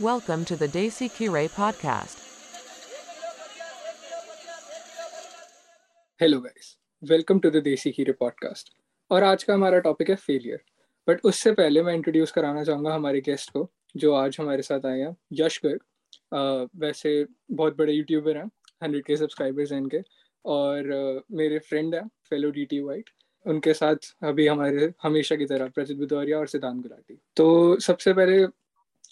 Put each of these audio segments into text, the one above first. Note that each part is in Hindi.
Welcome to the Desi Kire podcast. Hello guys welcome to the Desi hero podcast और आज का हमारा टॉपिक है फेलियर बट उससे पहले मैं इंट्रोड्यूस कराना चाहूँगा हमारे गेस्ट को जो आज हमारे साथ आए हैं यश गर्ग वैसे बहुत बड़े यूट्यूबर हैं हंड्रेड के सब्सक्राइबर्स हैं इनके और अह, मेरे फ्रेंड हैं फेलो डी टी वाइट उनके साथ अभी हमारे हमेशा की तरह प्रजित बुदौरिया और सिद्धांत गुलाटी। तो सबसे पहले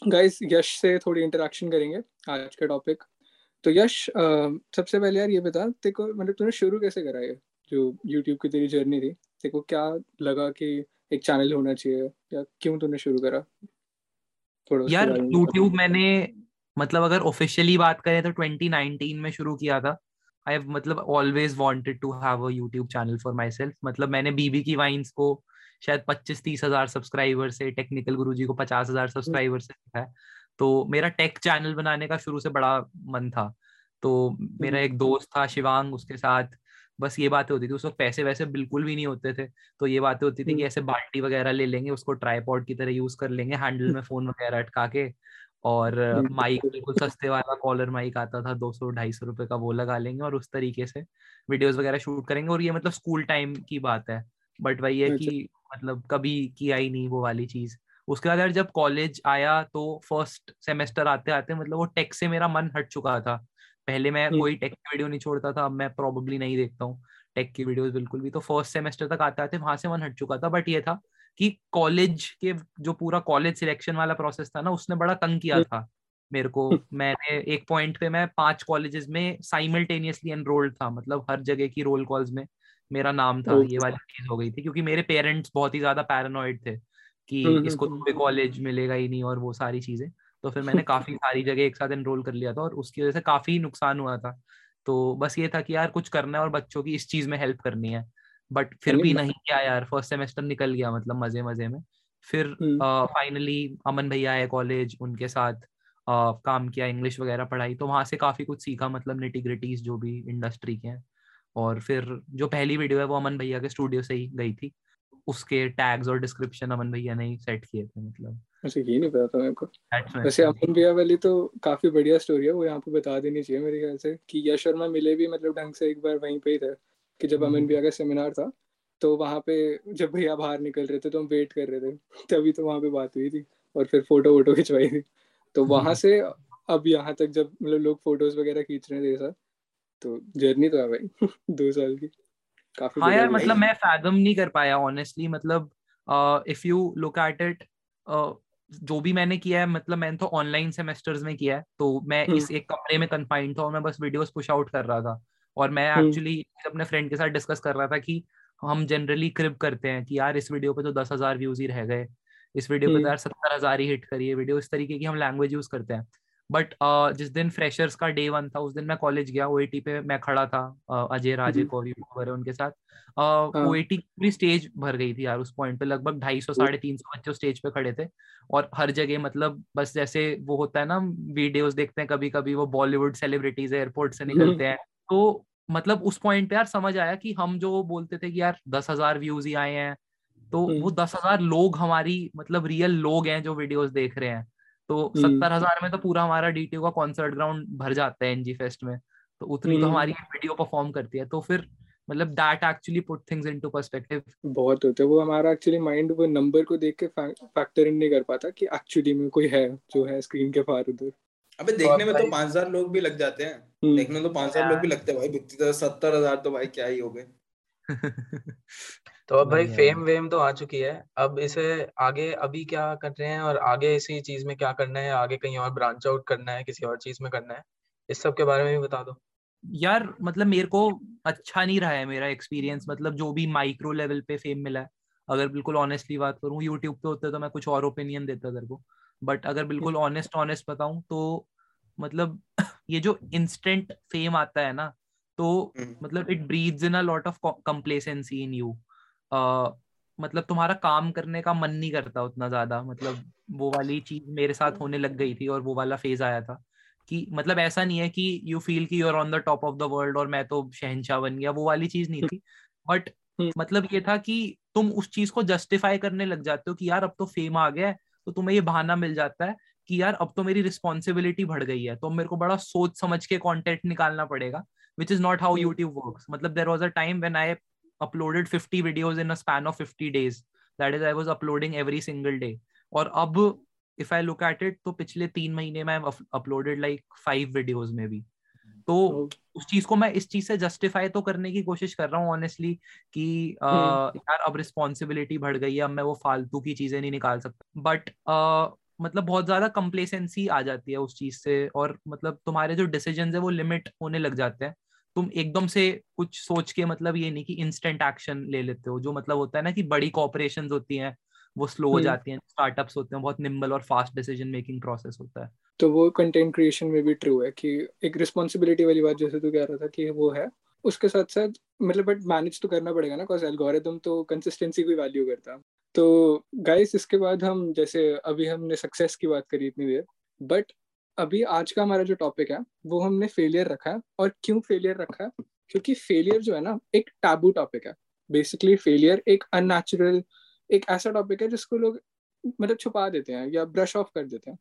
गाइस यश से थोड़ी इंटरेक्शन करेंगे आज का टॉपिक तो यश सबसे पहले यार ये बता तेरे को मतलब तूने शुरू कैसे करा ये? जो यूट्यूब की तेरी जर्नी थी तेरे को क्या लगा कि एक चैनल होना चाहिए? या क्यों तूने शुरू करा? थोड़ा यार। यूट्यूब मैंने मतलब अगर ऑफिशियली बात करें तो 2019 में शुरू किया था। आई हैव मतलब always wanted to have a YouTube channel for myself मतलब मैंने बीबी की वाइन्स को शायद पच्चीस तीस हज़ार सब्सक्राइबर से टेक्निकल गुरुजी को पचास हज़ार सब्सक्राइबर से है। तो मेरा टेक चैनल बनाने का शुरू से बड़ा मन था। तो मेरा एक दोस्त था शिवांग उसके साथ बस ये बातें होती थी। उस वक्त पैसे वैसे बिल्कुल भी नहीं होते थे। तो ये बातें होती थी कि हम्म। ऐसे बाल्टी वगैरह ले लेंगे उसको ट्राईपॉड की तरह यूज़ कर लेंगे हैंडल में फ़ोन वगैरह अटका के और हम्म। माइक बिल्कुल सस्ते वाला कॉलर माइक आता था दो सौ ढाई सौ रुपए का वो लगा लेंगे और उस तरीके से वीडियोस वगैरह शूट करेंगे। और ये मतलब स्कूल टाइम की बात है। बट वही है अच्छा। कि मतलब कभी किया ही नहीं वो वाली चीज़। उसके बाद यार जब कॉलेज आया तो फ़र्स्ट सेमेस्टर आते आते मतलब वो टेक से मेरा मन हट चुका था। पहले मैं हम्म। कोई टेक की वीडियो नहीं छोड़ता था अब मैं प्रोबेबली नहीं देखता हूँ टेक की वीडियोस बिल्कुल भी। तो फ़र्स्ट सेमेस्टर तक आते आते वहाँ से मन हट चुका था बट ये था कि कॉलेज के जो पूरा कॉलेज सिलेक्शन वाला प्रोसेस था ना उसने बड़ा तंग किया था मेरे को। मैंने एक पॉइंट पे मैं पाँच कॉलेजेस में साइमल्टेनियसली एनरोल्ड था मतलब हर जगह की रोल कॉल्स में। मेरा नाम था ये वाली चीज़ हो गई थी क्योंकि मेरे पेरेंट्स बहुत ही ज़्यादा पैरानॉइड थे कि हम्म, हम्म, इसको तो हम्म। कॉलेज मिलेगा ही नहीं और वो सारी चीज़ें। तो फिर मैंने काफ़ी सारी जगह एक साथ एनरोल कर लिया था और उसकी वजह से काफ़ी नुकसान हुआ था। तो बस ये था कि यार कुछ करना है और बच्चों की इस चीज़ में हेल्प करनी है। बट फिर भी नहीं किया यार फ़र्स्ट सेमेस्टर निकल गया मतलब मज़े मज़े में। फिर। फाइनली अमन भैया आए कॉलेज उनके साथ अ, काम किया इंग्लिश वगैरह पढ़ाई तो वहाँ से काफ़ी कुछ सीखा मतलब निटी ग्रिटीज जो भी इंडस्ट्री के हैं। और फिर जो पहली वीडियो है वो अमन भैया के स्टूडियो से ही गई थी उसके टैग्स और डिस्क्रिप्शन अमन भैया ने ही सेट किए थे मतलब अच्छा ये नहीं पता था मेरे को वैसे अमन भैया वाली तो काफ़ी बढ़िया स्टोरी है वो यहाँ पे बता देनी चाहिए मेरे ख्याल से कि यश शर्मा मिले भी मतलब ढंग से एक बार वहीं पे ही थे कि जब अमन हम्म। भैया का सेमिनार था तो वहाँ पे जब भैया बाहर निकल रहे थे तो हम वेट कर रहे थे तभी तो वहाँ पे बात हुई थी और फिर फ़ोटो वोटो खिंचवाई थी तो हम्म। वहाँ से अब यहाँ तक जब मतलब लोग फ़ोटोज़ वगैरह खींच रहे थे सब तो जर्नी तो है भाई दो साल की काफ़ी हाँ यार मतलब मैं फैदम नहीं कर पाया ऑनेस्टली मतलब if you look at it जो भी मैंने किया है मतलब मैंने तो ऑनलाइन सेमेस्टर्स में किया है तो मैं हम्म। इस एक कमरे में कन्फाइंड था और मैं बस वीडियोस पुश आउट कर रहा था और मैं हम्म। एक्चुअली अपने फ्रेंड के साथ डिस्कस कर रहा था कि हम जनरली क्रिप करते हैं कि यार इस वीडियो पे तो दस हज़ार व्यूज़ ही रह गए इस वीडियो पे तो हम्म। यार सत्तर हज़ार ही हिट करिए वीडियो इस तरीके की हम लैंग्वेज यूज़ करते हैं बट uh, जिस दिन फ्रेशर्स का डे वन था उस दिन मैं कॉलेज गया ओ पे मैं खड़ा था अजय राजे हम्म। को यूट्यूबर है उनके साथ हाँ। ओ पूरी स्टेज भर गई थी यार उस पॉइंट पे लगभग ढाई सौ साढ़े तीन सौ बच्चे स्टेज पे खड़े थे और हर जगह मतलब बस जैसे वो होता है ना वीडियोस देखते हैं कभी कभी वो बॉलीवुड सेलिब्रिटीज एयरपोर्ट से निकलते हैं तो मतलब उस पॉइंट पे यार समझ आया कि हम जो बोलते थे कि यार दस हज़ार व्यूज़ ही आए हैं तो हम्म। वो दस हज़ार लोग हमारी मतलब रियल लोग हैं जो वीडियोस देख रहे हैं तो हम्म। सत्तर हज़ार में तो पूरा हमारा डीटीओ का कॉन्सर्ट ग्राउंड भर जाता है एनजी फेस्ट में। तो उतनी तो हम्म। हमारी वीडियो परफॉर्म करती है। तो फिर मतलब that actually put things into perspective बहुत होते हैं। वो हमारा एक्चुअली माइंड वो नंबर को देख के फैक्टर इन नहीं कर पाता कि एक्चुअली में कोई है जो है स्क्रीन के पार उधर। अबे देखने में तो पाँच हज़ार लोग भी लग जाते हैं। हम्म। देखने में तो पाँच हज़ार लोग भी लगते हैं भाई। तो सत्तर हज़ार तो भाई क्या ही हो गए। तो अब भाई फेम वेम तो आ चुकी है। अब इसे आगे अभी क्या कर रहे हैं और आगे इसी चीज़ में क्या करना है आगे कहीं और ब्रांच आउट करना है किसी और चीज़ में करना है इस सब के बारे में भी बता दो। यार मतलब मेरे को अच्छा नहीं रहा है मेरा एक्सपीरियंस मतलब जो भी माइक्रो लेवल पे फेम मिला है। अगर बिल्कुल ऑनेस्टली बात करूँ यूट्यूब पे होते तो मैं कुछ और ओपिनियन देता तेरे को। बट अगर बिल्कुल ऑनेस्ट ऑनेस्ट बताऊँ तो मतलब ये जो इंस्टेंट फेम आता है ना तो हम्म। मतलब it breeds in a lot of complacency in you मतलब तुम्हारा काम करने का मन नहीं करता उतना ज़्यादा। मतलब वो वाली चीज़ मेरे साथ होने लग गई थी और वो वाला फ़ेज़ आया था कि मतलब ऐसा नहीं है कि यू फील कि you are on the top of the world और मैं तो शहनशाह बन गया। वो वाली चीज़ नहीं थी। But hmm. मतलब ये था कि तुम उस चीज़ को जस्टिफाई करने लग जाते हो कि यार अब तो फेम आ गया है तो तुम्हें ये बहाना मिल जाता है कि यार अब तो मेरी रिस्पॉन्सिबिलिटी बढ़ गई है। तो मेरे को बड़ा सोच समझ के कॉन्टेंट निकालना पड़ेगा which is not how YouTube work मतलब there was a time when I uploaded fifty videos in a span of fifty days that is I was uploading every single day और अब if I look at it तो पिछले तीन महीने में अपलोडेड लाइक फाइव वीडियोज़ में भी। तो उस चीज़ को मैं इस चीज़ से जस्टिफाई तो करने की कोशिश कर रहा हूँ ऑनेस्टली कि आ, यार अब रिस्पॉन्सिबिलिटी बढ़ गई है अब मैं वो फालतू की चीज़ें नहीं निकाल सकता। बट मतलब बहुत ज़्यादा कंप्लेसेंसी आ जाती है उस चीज़ से और मतलब तुम्हारे जो डिसीज़न है वो लिमिट होने लग जाते हैं। तुम एकदम से कुछ सोच के मतलब ये नहीं कि इंस्टेंट एक्शन ले लेते हो। जो मतलब होता है ना कि बड़ी कॉपरेशन होती हैं वो स्लो हो जाती हैं स्टार्टअप्स होते हैं बहुत निम्बल और फास्ट डिसीज़न मेकिंग प्रोसेस होता है। तो वो कंटेंट क्रिएशन में भी ट्रू है कि एक रिस्पॉन्सिबिलिटी वाली बात जैसे तू कह रहा था कि वो है उसके साथ साथ मतलब बट मैनेज तो करना पड़ेगा ना बिकॉज़ एल्गोरिदम तो कंसिस्टेंसी की वैल्यू करता। तो गाइस इसके बाद हम जैसे अभी हमने सक्सेस की बात करी इतनी देर बट अभी आज का हमारा जो टॉपिक है, वो हमने फेलियर रखा है। और क्यों फेलियर रखा है? क्योंकि फेलियर जो है ना, एक टैबू टॉपिक है। बेसिकली फेलियर एक अननेचुरल एक ऐसा टॉपिक है जिसको लोग मतलब छुपा देते हैं या ब्रश ऑफ़ कर देते हैं।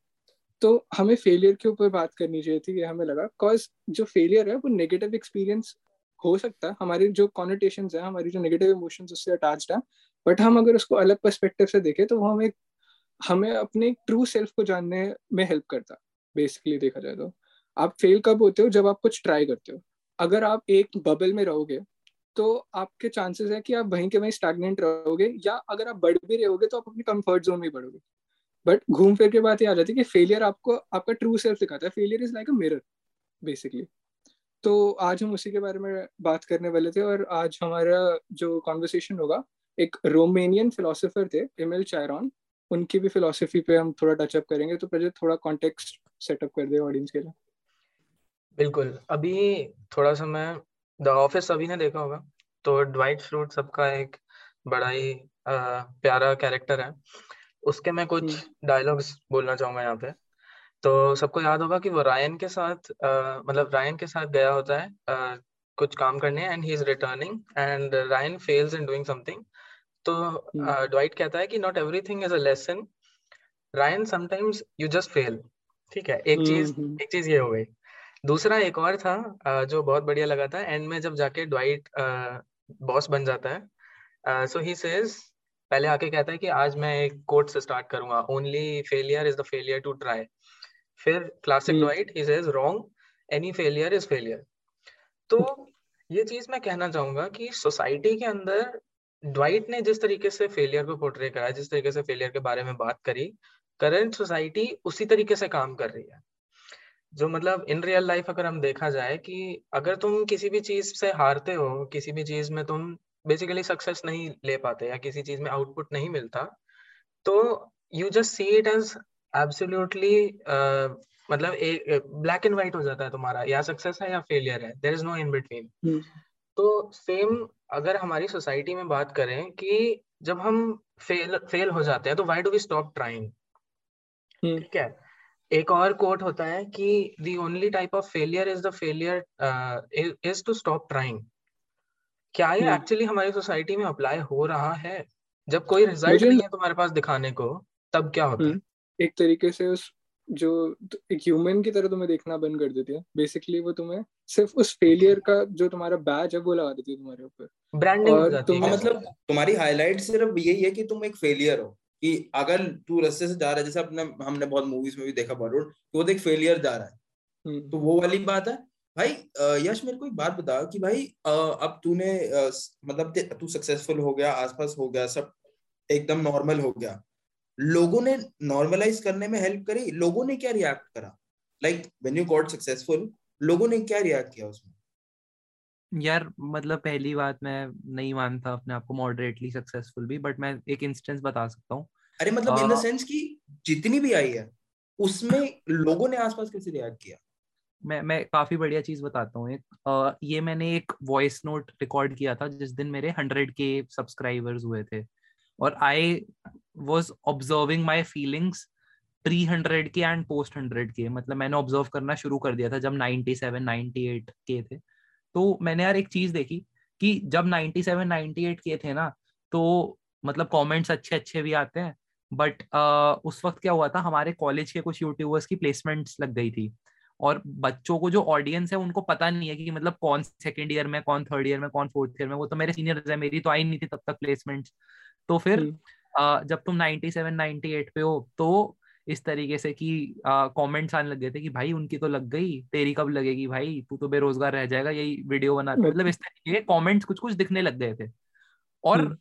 तो हमें फेलियर के ऊपर बात करनी चाहिए थी, ये हमें लगा। बिकॉज़ जो फेलियर है, वो नेगेटिव एक्सपीरियंस हो सकता है। हमारी जो कॉनिटेशन है, हमारी जो नेगेटिव इमोशंस उससे अटैच्ड है। बट हम अगर उसको अलग पर्सपेक्टिव से देखें तो वो हमें हमें अपने ट्रू सेल्फ को जानने में हेल्प करता। बेसिकली देखा जाए तो। आप फेल कब होते हो? जब आप कुछ ट्राई करते हो। अगर आप एक बबल में रहोगे तो आपके चांसेस है कि आप वहीं के वहीं स्टैगनेंट रहोगे, या अगर आप बढ़ भी रहोगे तो आप अपने कंफर्ट जोन में बढ़ोगे। बट घूम फिर के बात ये आ जाती है कि फेलियर आपको, आपका ट्रू सेल्फ दिखाता है। Failure is like a mirror basically तो आज हम उसी के बारे में बात करने वाले थे, और आज हमारा जो कॉन्वर्सेशन होगा, एक रोमेनियन फिलोसोफर थे एम एल चायरॉन उनकी भी फिलोसफी पे हम थोड़ा टचअप करेंगे। तो प्रजय थोड़ा कॉन्टेक्स्ट सेटअप कर दे ऑडियंस के लिए। बिल्कुल। अभी थोड़ा सा मैं द ऑफ़िस अभी ने देखा होगा तो ड्वाइट फ्रूट सबका एक बड़ा ही आ, प्यारा कैरेक्टर है। उसके मैं कुछ डायलॉग्स हम्म। बोलना चाहूँगा यहाँ पे। तो सबको याद होगा कि वो रायन के साथ आ, मतलब रायन के साथ गया होता है आ, कुछ काम करने and he is returning and Ryan fails in doing something तो ड्वाइट हम्म। कहता है कि not everything is a lesson Ryan sometimes you just fail ठीक है एक चीज़ हम्म, एक चीज़ ये हो गई। दूसरा एक और था जो बहुत बढ़िया लगा था एंड में जब जाके ड्वाइट बॉस बन जाता है सो ही सेज पहले आके कहता है कि आज मैं एक कोट से स्टार्ट करूँगा only failure is the failure to try फिर classic Dwight he says wrong any failure is failure तो ये चीज़ मैं कहना चाहूँगा कि सोसाइटी के अंदर ड्वाइट ने जिस तरीके से फेलियर को पोर्ट्रे करा जिस तरीके से फेलियर के बारे में बात करी करंट सोसाइटी उसी तरीके से काम कर रही है। जो मतलब इन रियल लाइफ अगर हम देखा जाए कि अगर तुम किसी भी चीज़ से हारते हो किसी भी चीज़ में तुम बेसिकली सक्सेस नहीं ले पाते या किसी चीज़ में आउटपुट नहीं मिलता तो you just see it as absolutely मतलब एक ब्लैक एंड व्हाइट हो जाता है तुम्हारा या सक्सेस है या फेलियर है there is no in between तो सेम अगर हमारी सोसाइटी में बात करें कि जब हम फेल फेल हो जाते हैं तो why do we stop trying ठीक है? एक और कोट होता है कि the only type of failure is the failure is to stop trying क्या ये एक्चुअली हम्म। हमारी सोसाइटी में अप्लाई हो रहा है? जब कोई रिज़ल्ट नहीं है तुम्हारे पास दिखाने को तब क्या होता है? हम्म। एक तरीके से उस जो एक ह्यूमन की तरह तुम्हें देखना बंद कर देती है। बेसिकली वो तुम्हें सिर्फ़ उस फेलियर का जो तुम्हारा बैच है वो लगा देती है तुम्हारे ऊपर। ब्रांडिंग हो जाती है। मतलब तुम्हारी हाईलाइट सिर्फ़ यही है कि तुम एक फेलियर हो। कि अगर तू रस्ते से जा रहा है जैसे अपने हमने बहुत मूवीज़ में भी देखा बॉलीवुड वो देख फेलियर जा रहा है। हम्म। तो वो वाली बात है। भाई यश मेरे को एक बात बता कि भाई अब तूने मतलब तू सक्सेसफुल हो गया आसपास हो गया सब एकदम नॉर्मल हो गया। लोगों ने नॉर्मलाइज करने में हेल्प करी लोगों ने क्या रिएक्ट करा? Like when you got successful लोगों ने क्या रिएक्ट किया उसमें? यार मतलब पहली बात मैं नहीं मानता अपने आप को मॉडरेटली सक्सेसफुल भी बट मैं एक इंस्टेंस बता सकता हूँ। अरे मतलब इन द सेंस कि जितनी भी आई है उसमें लोगों ने आसपास कैसे रिएक्ट किया? मैं मैं काफ़ी बढ़िया चीज़ बताता हूँ एक। ये मैंने एक वॉइस नोट रिकॉर्ड किया था जिस दिन मेरे हंड्रेड के सब्सक्राइबर्स हुए थे। और I was observing my feelings pre hundred के एंड पोस्ट हंड्रेड के मतलब मैंने ऑब्ज़र्व करना शुरू कर दिया था जब नाइनटी सेवन नाइनटी एट के थे। तो मैंने यार एक चीज़ देखी कि जब नाइनटी सेवन नाइनटी एट के थे ना तो मतलब कमेंट्स अच्छे अच्छे भी आते हैं बट uh, उस वक्त क्या हुआ था हमारे कॉलेज के कुछ यूट्यूबर्स की प्लेसमेंट्स लग गई थी और बच्चों को जो ऑडियंस है उनको पता नहीं है कि मतलब कौन सेकेंड ईयर में कौन थर्ड ईयर में कौन फोर्थ ईयर में वो तो मेरे सीनियर है मेरी तो आई नहीं थी तब तक प्लेसमेंट तो फिर uh, जब तुम 97 98 पे हो तो इस तरीके से कि कमेंट्स आने लग गए थे कि भाई उनकी तो लग गई तेरी कब लगेगी भाई? तू तो बेरोजगार रह जाएगा यही वीडियो बना मतलब इस तरीके के कमेंट्स कुछ कुछ दिखने लग गए थे। और हम्म।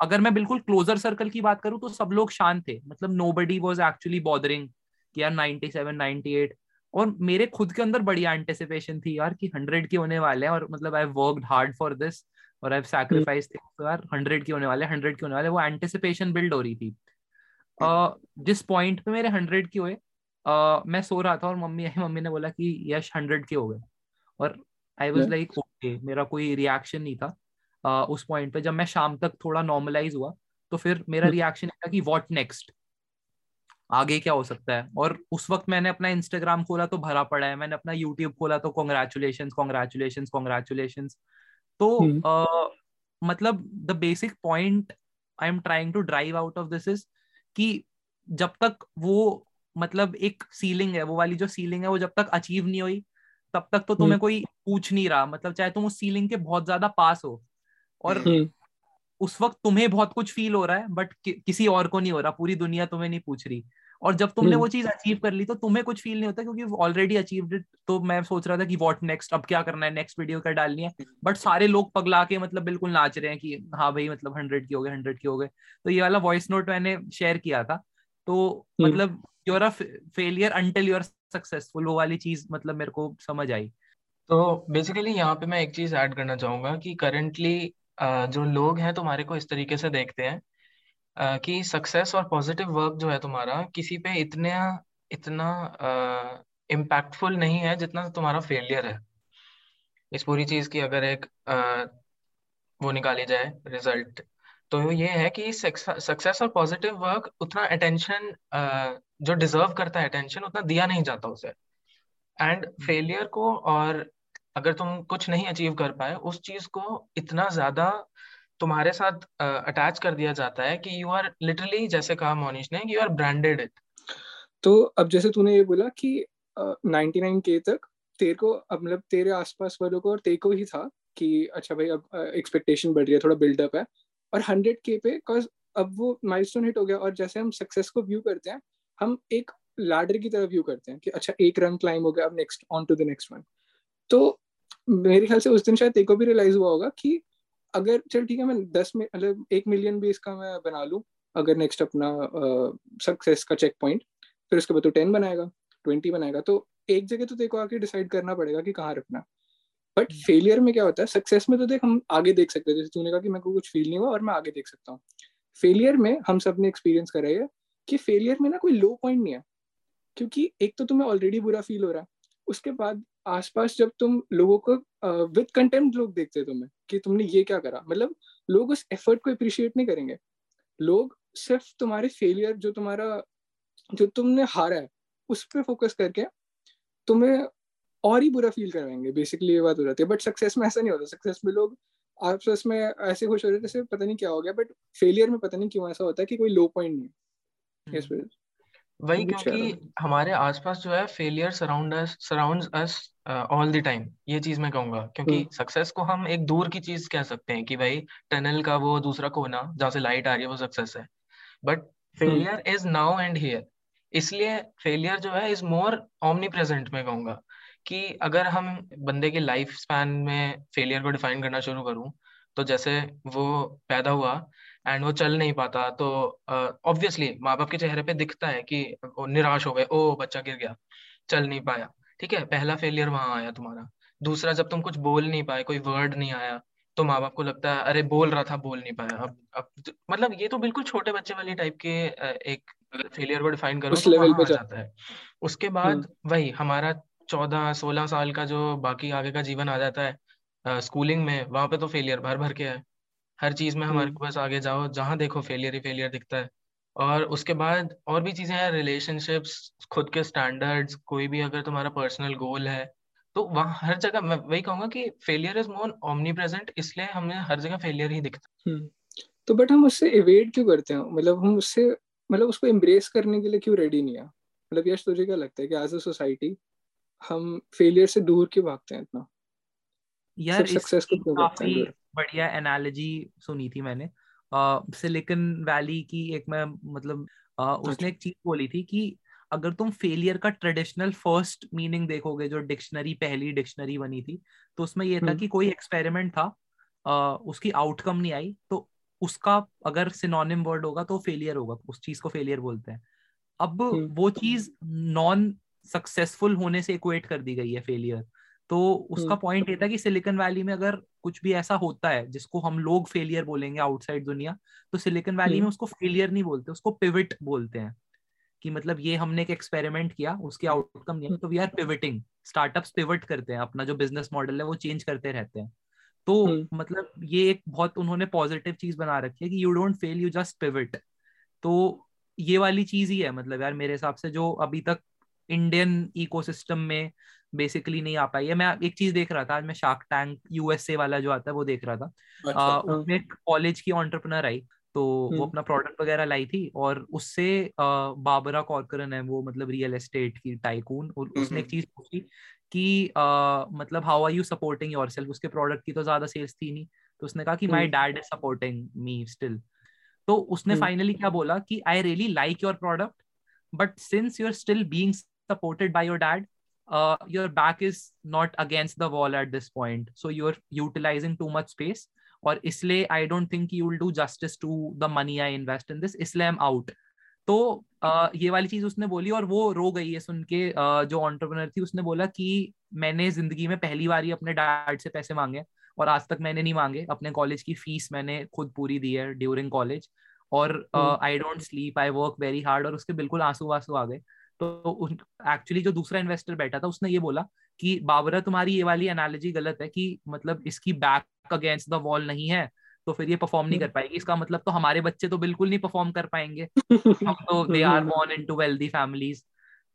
अगर मैं बिल्कुल क्लोजर सर्कल की बात करूँ तो सब लोग शांत थे। मतलब nobody was actually bothering कि यार 97 98 और मेरे खुद के अंदर बड़ी एंटिसिपेशन थी यार कि हंड्रेड के होने वाले हैं और मतलब I worked hard for this और आई सैक्रिफाइस तो यार हंड्रेड के होने वाले हंड्रेड के होने वाले वो एंटिसिपेशन बिल्ड हो रही थी। Uh, जिस पॉइंट पे मेरे हंड्रेड के हुए uh, मैं सो रहा था और मम्मी आई मम्मी ने बोला कि यश हंड्रेड के हो गए। और आई वॉज़ लाइक ओके मेरा कोई रिएक्शन नहीं था। uh, उस पॉइंट पे जब मैं शाम तक थोड़ा नॉर्मलाइज हुआ तो फिर मेरा रिएक्शन था कि वॉट नेक्स्ट आगे क्या हो सकता है? और उस वक्त मैंने अपना इंस्टाग्राम खोला तो भरा पड़ा है। मैंने अपना यूट्यूब खोला तो कॉन्ग्रेचुलेशन कॉन्ग्रेचुलेशन कॉन्ग्रेचुलेशन तो uh, मतलब the basic point I am trying to drive out of this is कि जब तक वो मतलब एक सीलिंग है वो वाली जो सीलिंग है वो जब तक अचीव नहीं हुई तब तक तो तुम्हें कोई पूछ नहीं रहा। मतलब चाहे तुम उस सीलिंग के बहुत ज़्यादा पास हो और उस वक्त तुम्हें बहुत कुछ फील हो रहा है बट कि, किसी और को नहीं हो रहा पूरी दुनिया तुम्हें नहीं पूछ रही। और जब तुमने वो चीज़ अचीव कर ली तो तुम्हें कुछ फील नहीं होता क्योंकि ऑलरेडी अचीव्ड इट तो मैं सोच रहा था कि व्हाट नेक्स्ट अब क्या करना है नेक्स्ट वीडियो क्या डालनी है। बट सारे लोग पगला के मतलब बिल्कुल नाच रहे हैं कि हाँ भाई मतलब हंड्रेड की हो गए हंड्रेड की हो गए। तो ये वाला वॉइस नोट मैंने शेयर किया था। तो मतलब you're a failure until you're successful वो वाली चीज़ मतलब मेरे को समझ आई। तो बेसिकली यहाँ पे मैं एक चीज़ ऐड करना चाहूँगा कि करेंटली जो लोग हैं तुम्हारे को इस तरीके से देखते हैं। कि सक्सेस और पॉजिटिव वर्क जो है तुम्हारा किसी पे इतने इतना इम्पैक्टफुल नहीं है जितना तुम्हारा फेलियर है इस पूरी चीज़ की अगर एक आ, वो निकाली जाए रिज़ल्ट तो ये है कि सक्सेस और पॉजिटिव वर्क उतना अटेंशन जो डिजर्व करता है अटेंशन उतना दिया नहीं जाता उसे एंड फेलियर हम्म। को और अगर तुम कुछ नहीं अचीव कर पाए उस चीज़ को इतना ज़्यादा तुम्हारे साथ अटैच कर दिया जाता है कि यू आर लिटरली जैसे कहा मोनिश ने यू आर ब्रांडेड इट तो अब जैसे तूने ये बोला कि नाइनटी नाइन के तक तेरे को, अब मतलब तेरे आसपास वालों को और तेरे को ही था कि अच्छा भाई, अब एक्सपेक्टेशन बढ़ रही है, थोड़ा बिल्डअप है। और हंड्रेड के पे बिकॉज़ अब वो माइलस्टोन हिट हो गया और जैसे हम सक्सेस को व्यू करते हैं, हम एक लाडर की तरह व्यू करते हैं कि अच्छा एक रंग क्लाइम हो गया, अब next on to the next one तो मेरे ख्याल से उस दिन शायद तेको भी रियलाइज़ हुआ होगा कि अगर चल ठीक है मैं दस में मतलब एक मिलियन भी इसका मैं बना लूँ अगर नेक्स्ट अपना सक्सेस का चेक पॉइंट फिर उसके बाद तो टेन बनाएगा ट्वेंटी बनाएगा तो एक जगह तो देखो आके डिसाइड करना पड़ेगा कि कहाँ रखना बट फेलियर हम्म। में क्या होता है सक्सेस में तो देख हम आगे देख सकते हैं जैसे तूने कहा कि मेरे को कुछ फील नहीं हुआ और मैं आगे देख सकता हूँ फेलियर में हम सबने एक्सपीरियंस करा है कि फेलियर में ना कोई लो पॉइंट नहीं है क्योंकि एक तो तुम्हें ऑलरेडी बुरा फील हो रहा है उसके बाद आसपास जब तुम लोगों को विद कंटेम्प्ट लोग देखते तुम्हें कि तुमने ये क्या करा। मतलब लोग उस एफर्ट को अप्रिशिएट नहीं करेंगे। लोग सिर्फ़ तुम्हारे फेलियर जो तुम्हारा जो तुमने हारा है उस पर फोकस करके तुम्हें और ही बुरा फील करवाएँगे बेसिकली ये बात हो जाती है। बट सक्सेस में ऐसा नहीं होता। सक्सेस में लोग आपस में ऐसे खुश हो रहे जैसे पता नहीं क्या हो गया बट फेलियर में पता नहीं क्यों ऐसा होता है कि कोई लो पॉइंट नहीं है। इस वजह वही क्योंकि हमारे आसपास जो है failure surround us surrounds us all the time ये चीज़ मैं कहूँगा। क्योंकि सक्सेस हम्म। को हम एक दूर की चीज़ कह सकते हैं कि भाई टनल का वो दूसरा कोना जहाँ से लाइट आ रही है वो सक्सेस है। But failure is now and here इसलिए फेलियर जो है इज़ मोर ऑमनी प्रेजेंट में कहूँगा कि अगर हम बंदे के लाइफ स्पैन में फेलियर को डिफाइन करना शुरू करूँ तो जैसे वो पैदा हुआ एंड वो चल नहीं पाता तो ऑब्वियसली uh, माँ बाप के चेहरे पे दिखता है कि वो निराश हो गए ओ बच्चा गिर गया चल नहीं पाया। ठीक है पहला फेलियर वहाँ आया तुम्हारा। दूसरा जब तुम कुछ बोल नहीं पाए कोई वर्ड नहीं आया तो माँ बाप को लगता है अरे बोल रहा था बोल नहीं पाया। अब अब मतलब ये तो बिल्कुल छोटे बच्चे वाली टाइप के एक फेलियर को डिफाइन करो उस तो लेवल पे जाता है। उसके बाद हम्म। वही हमारा चौदह सोलह साल का जो बाकी आगे का जीवन आ जाता है स्कूलिंग में वहाँ पे तो फेलियर भर भर के है। हर चीज़ में हमारे हम्म। पास आगे जाओ जहाँ देखो फेलियर ही फेलियर दिखता है। और उसके बाद और भी चीज़ें हैं रिलेशनशिप्स खुद के स्टैंडर्ड्स कोई भी अगर तुम्हारा पर्सनल गोल है तो वहाँ हर जगह मैं वही कहूँगा कि failure is more omnipresent इसलिए हमें हर जगह फेलियर ही दिखता है। हम्म। तो बट हम उससे एवेड क्यों करते हैं? मतलब हम उससे मतलब उसको एम्ब्रेस करने के लिए क्यों रेडी नहीं है? मतलब यश तुझे क्या लगता है कि एज अ सोसाइटी हम फेलियर से दूर क्यों भागते हैं इतना? यार सक्सेस को क्यों भागते हैं बढ़िया एनालॉजी सुनी थी मैंने सिलिकन uh, वैली की एक मैं मतलब uh, उसने अच्छा। एक चीज़ बोली थी कि अगर तुम फेलियर का ट्रेडिशनल फ़र्स्ट मीनिंग देखोगे जो डिक्शनरी पहली डिक्शनरी बनी थी तो उसमें यह था हम्म। कि कोई एक्सपेरिमेंट था आ, उसकी आउटकम नहीं आई तो उसका अगर सिनोनिम वर्ड होगा तो फेलियर होगा उस चीज़ को फेलियर बोलते हैं अब हम्म। वो चीज़ नॉन सक्सेसफुल होने से इक्वेट कर दी गई है फेलियर तो उसका पॉइंट हम्म। ये था कि सिलिकन वैली में अगर कुछ भी ऐसा होता है जिसको हम लोग फेलियर बोलेंगे आउटसाइड दुनिया तो सिलिकन वैली में उसको फेलियर नहीं बोलते उसको पिविट बोलते हैं। कि मतलब ये हमने एक एक्सपेरिमेंट किया उसकी आउटकम नहीं है तो we are pivoting startups pivot करते हैं अपना जो बिज़नेस मॉडल है वो चेंज करते रहते हैं। तो हम्म। मतलब ये एक बहुत उन्होंने पॉजिटिव चीज़ बना रखी है कि you don't fail you just pivot तो ये वाली चीज़ ही है मतलब यार मेरे हिसाब से जो अभी तक इंडियन इकोसिस्टम में बेसिकली नहीं आ पाई है। मैं एक चीज़ देख रहा था आज मैं शार्क टैंक यूएसए वाला जो आता है वो देख रहा था। अच्छा, आ, उसमें एक कॉलेज की ऑन्टरप्रनर आई तो वो हम्म। अपना प्रोडक्ट वगैरह लाई थी और उससे बाबरा कॉर्करन है वो मतलब रियल एस्टेट की टाइकून और उसने एक चीज़ पूछी कि आ, मतलब how are you supporting yourself उसके प्रोडक्ट की तो ज़्यादा सेल्स थी नहीं तो उसने कहा कि my dad is supporting me still तो उसने फाइनली क्या बोला कि I really like your product but since you are still being supported by your dad your back is not against the wall at this point so you are utilizing too much space और इसलिए I don't think you will do justice to the money I invest in this इसलिए आई एम आउट तो uh, ये वाली चीज़ उसने बोली और वो रो गई है सुन के uh, जो ऑन्टरप्रनर थी उसने बोला कि मैंने ज़िंदगी में पहली बार ही अपने डैड से पैसे मांगे और आज तक मैंने नहीं मांगे। अपने कॉलेज की फ़ीस मैंने खुद पूरी दी है ड्यूरिंग कॉलेज और I don't sleep I work very hard और उसके बिल्कुल आँसू वांसू आ गए। तो एक्चुअली जो दूसरा इन्वेस्टर बैठा था उसने ये बोला कि बाबरा तुम्हारी ये वाली एनालॉजी गलत है कि मतलब इसकी बैक अगेंस्ट द वॉल नहीं है तो फिर ये परफॉर्म नहीं कर पाएगी। इसका मतलब तो हमारे बच्चे तो बिल्कुल नहीं परफॉर्म कर पाएँगे। हम तो they are born into wealthy families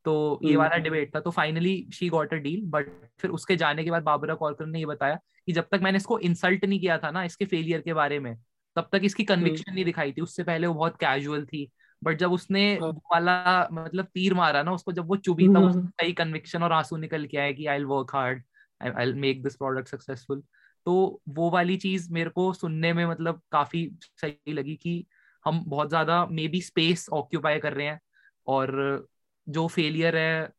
तो ये हम्म। वाला डिबेट था। तो finally she got a deal but फिर उसके जाने के बाद बाबरा कॉलकर ने ये बताया कि जब तक मैंने इसको इंसल्ट नहीं किया था ना इसके फेलियर के बारे में तब तक इसकी कन्विक्शन हम्म। नहीं दिखाई थी। उससे पहले वो बहुत कैजुअल थी। बट जब उसने हाँ। वाला मतलब तीर मारा ना उसको जब वो चुभी था उसका कई कन्विक्शन और आँसू निकल के आया कि I work hard I make this product successful तो वो वाली चीज़ मेरे को सुनने में मतलब काफ़ी सही लगी कि हम बहुत ज़्यादा मे बी स्पेस ऑक्यूपाई कर रहे हैं और जो फेलियर है